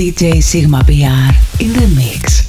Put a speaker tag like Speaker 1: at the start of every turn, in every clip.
Speaker 1: DJ Sigma PR in the mix.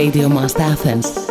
Speaker 1: Radio Must Athens.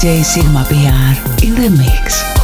Speaker 1: DJ Sigma PR in the mix.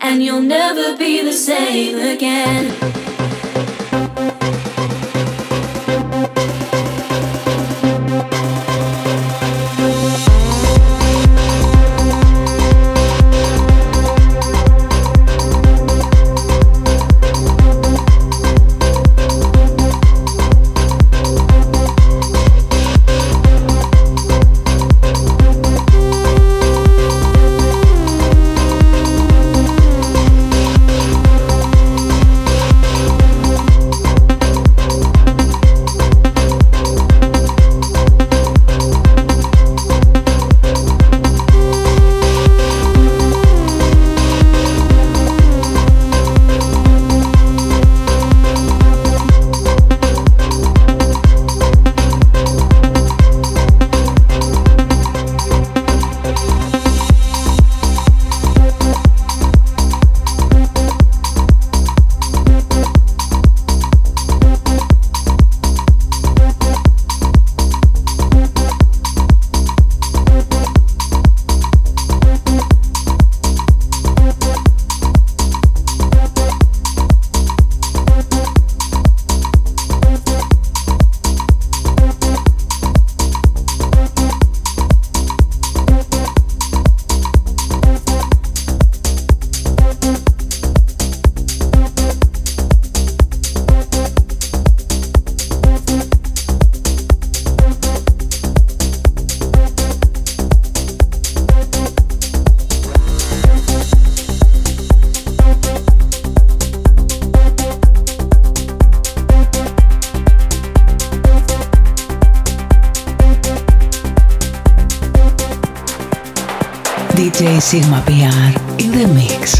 Speaker 1: And you'll never be the same again. Sigma PR in the mix.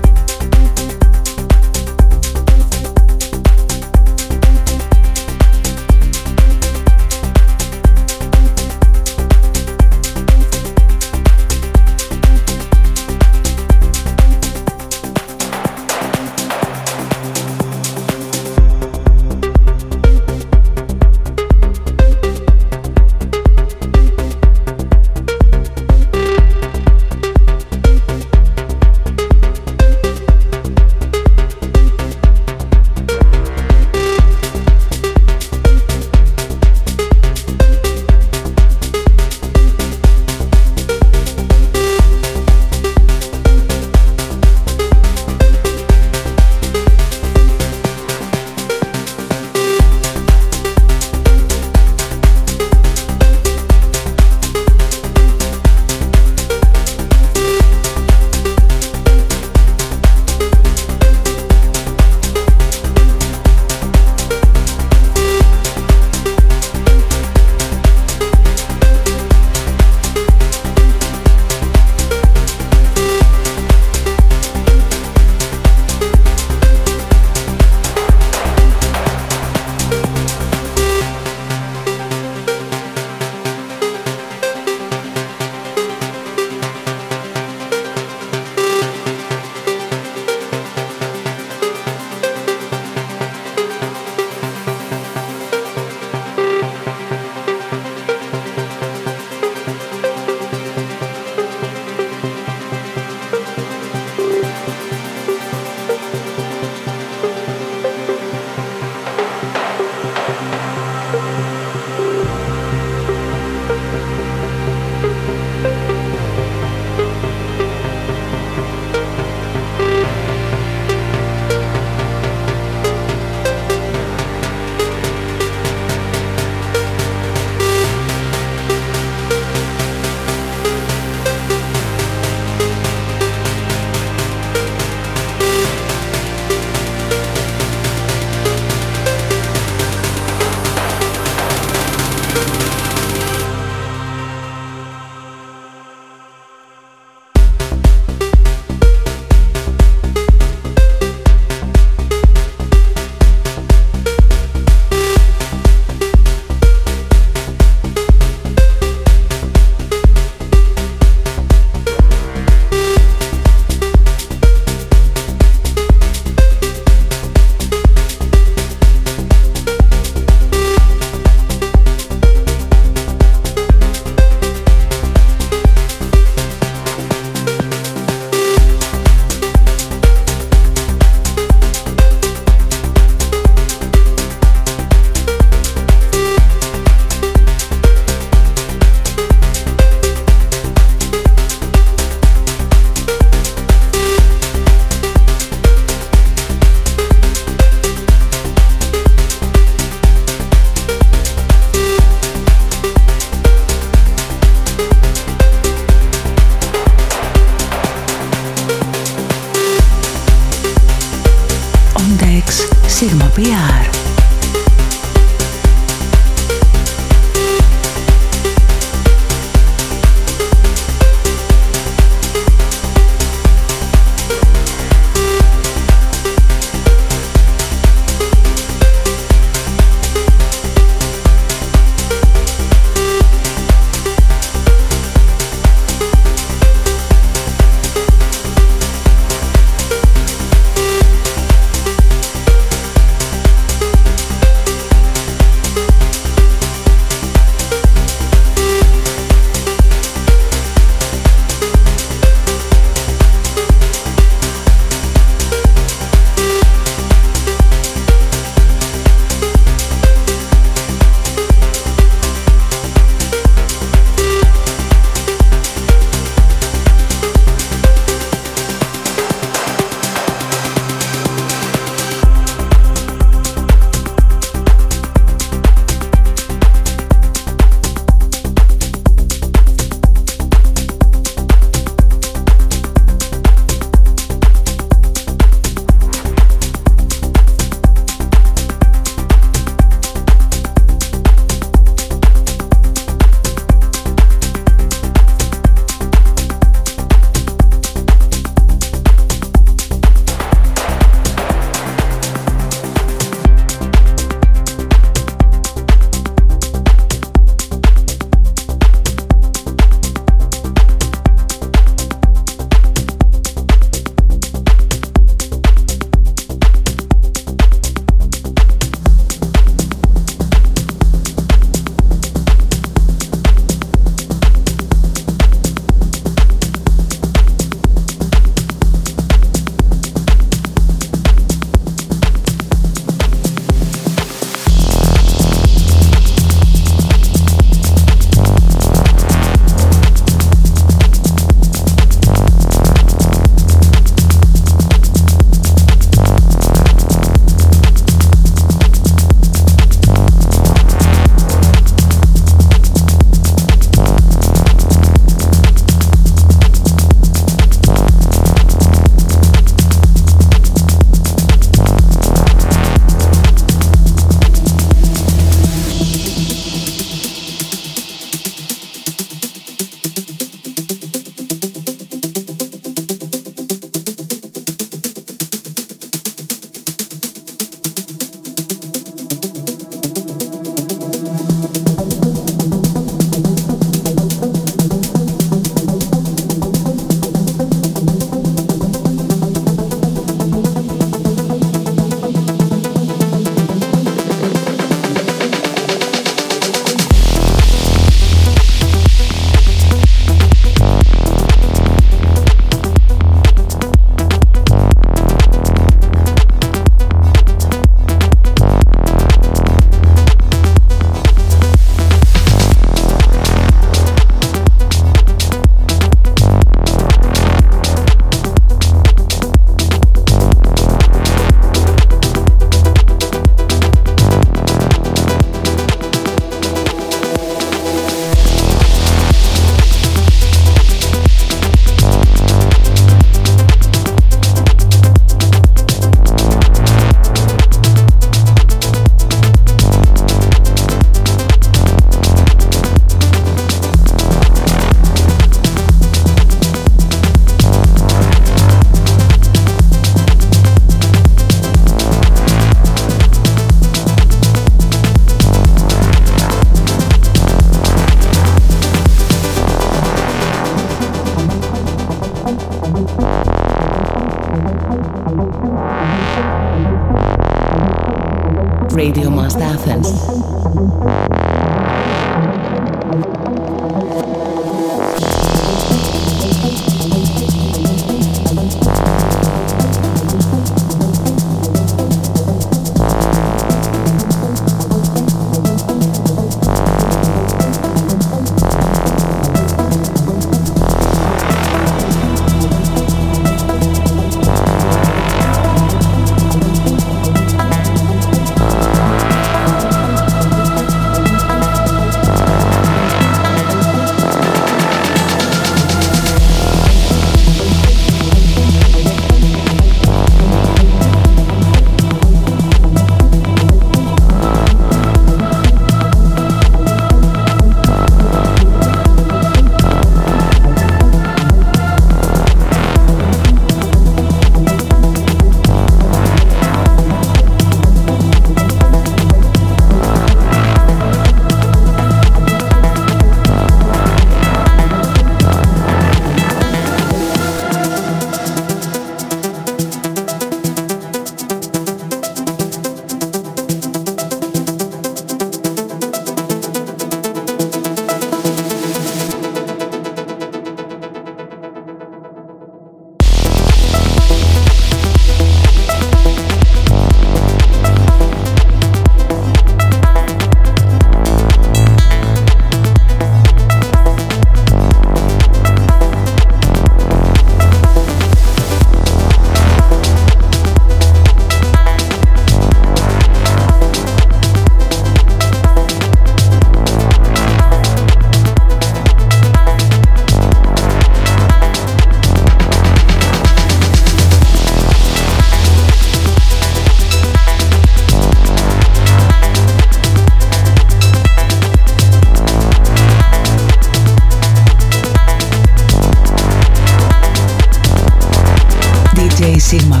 Speaker 2: Sigma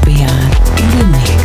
Speaker 2: in the.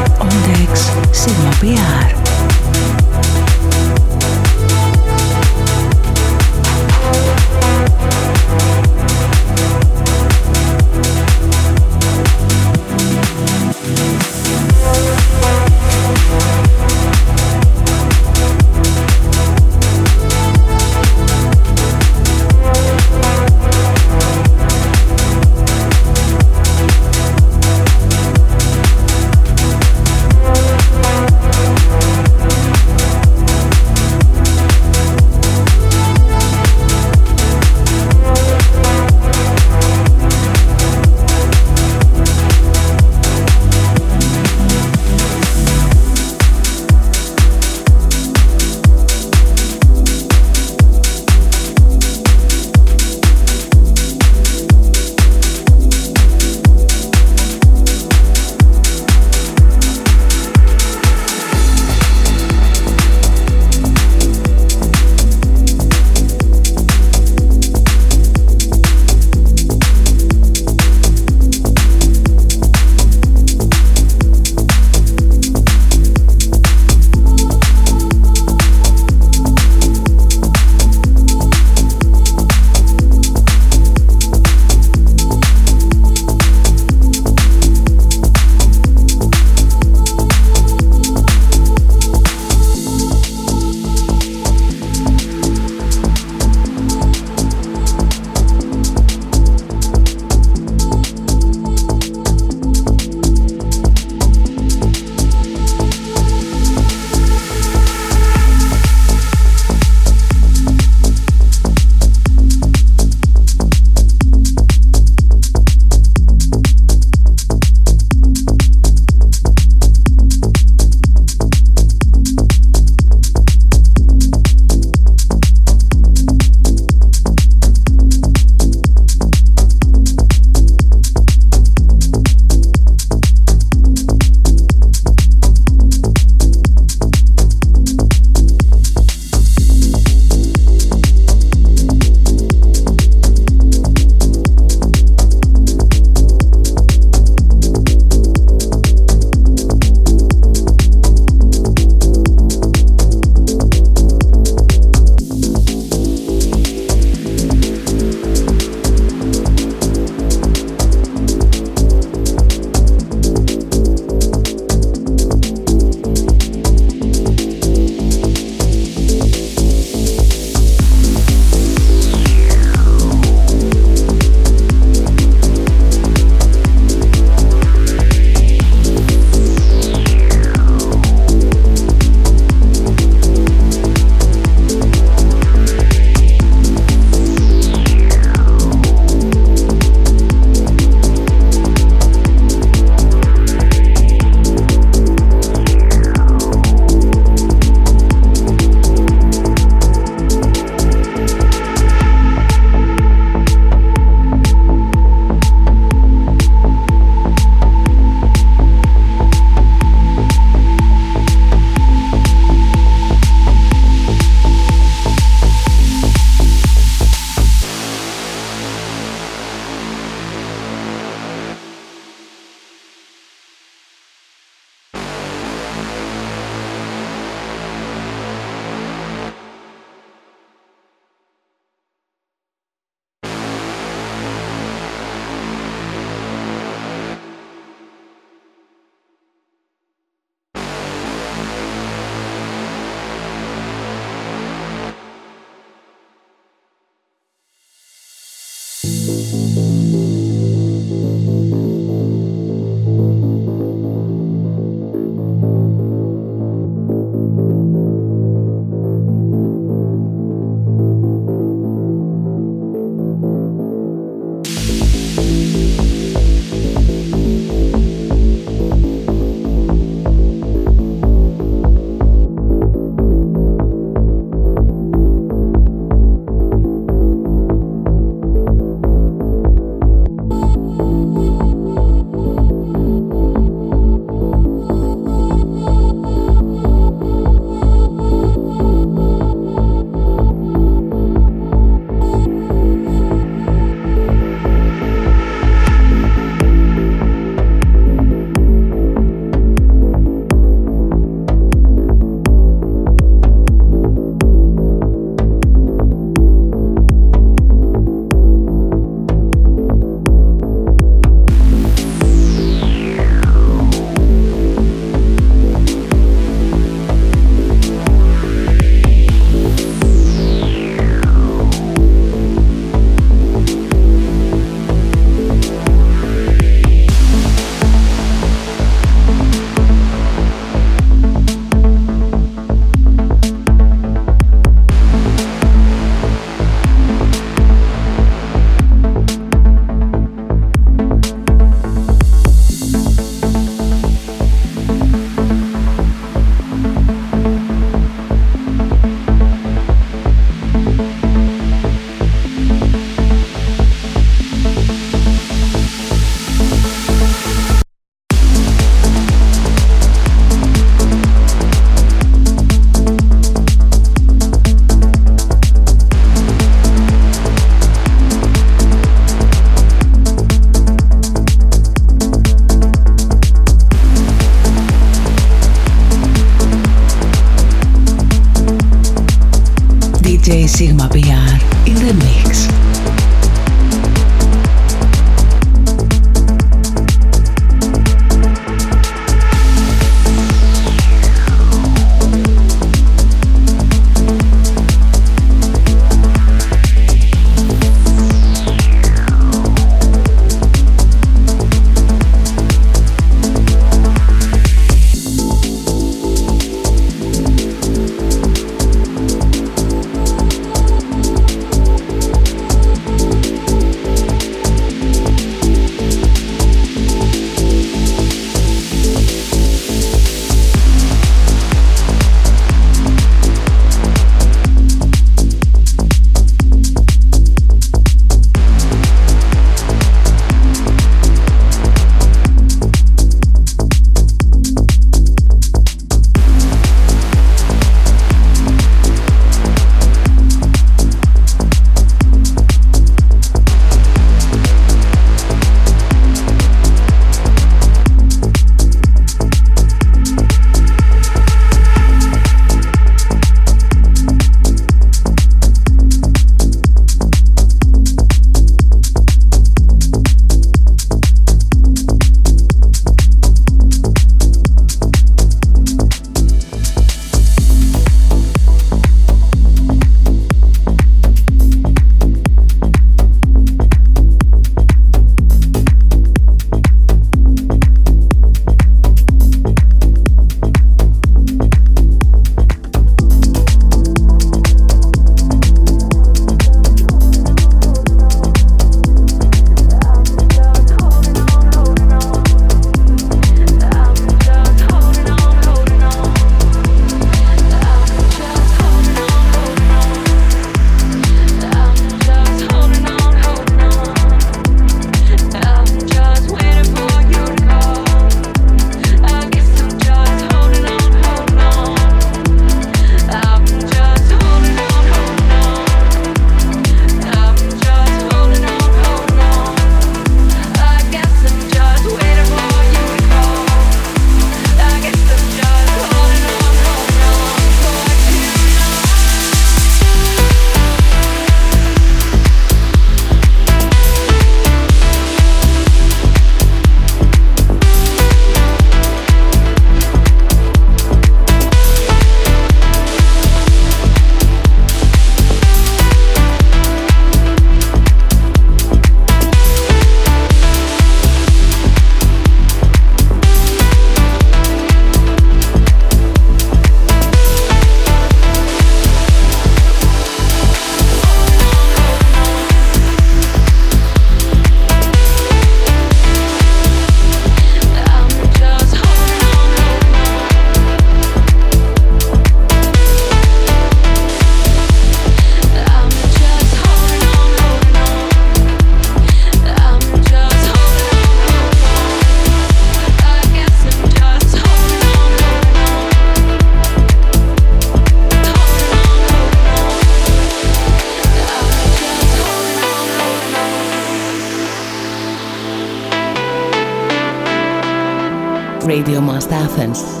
Speaker 3: Just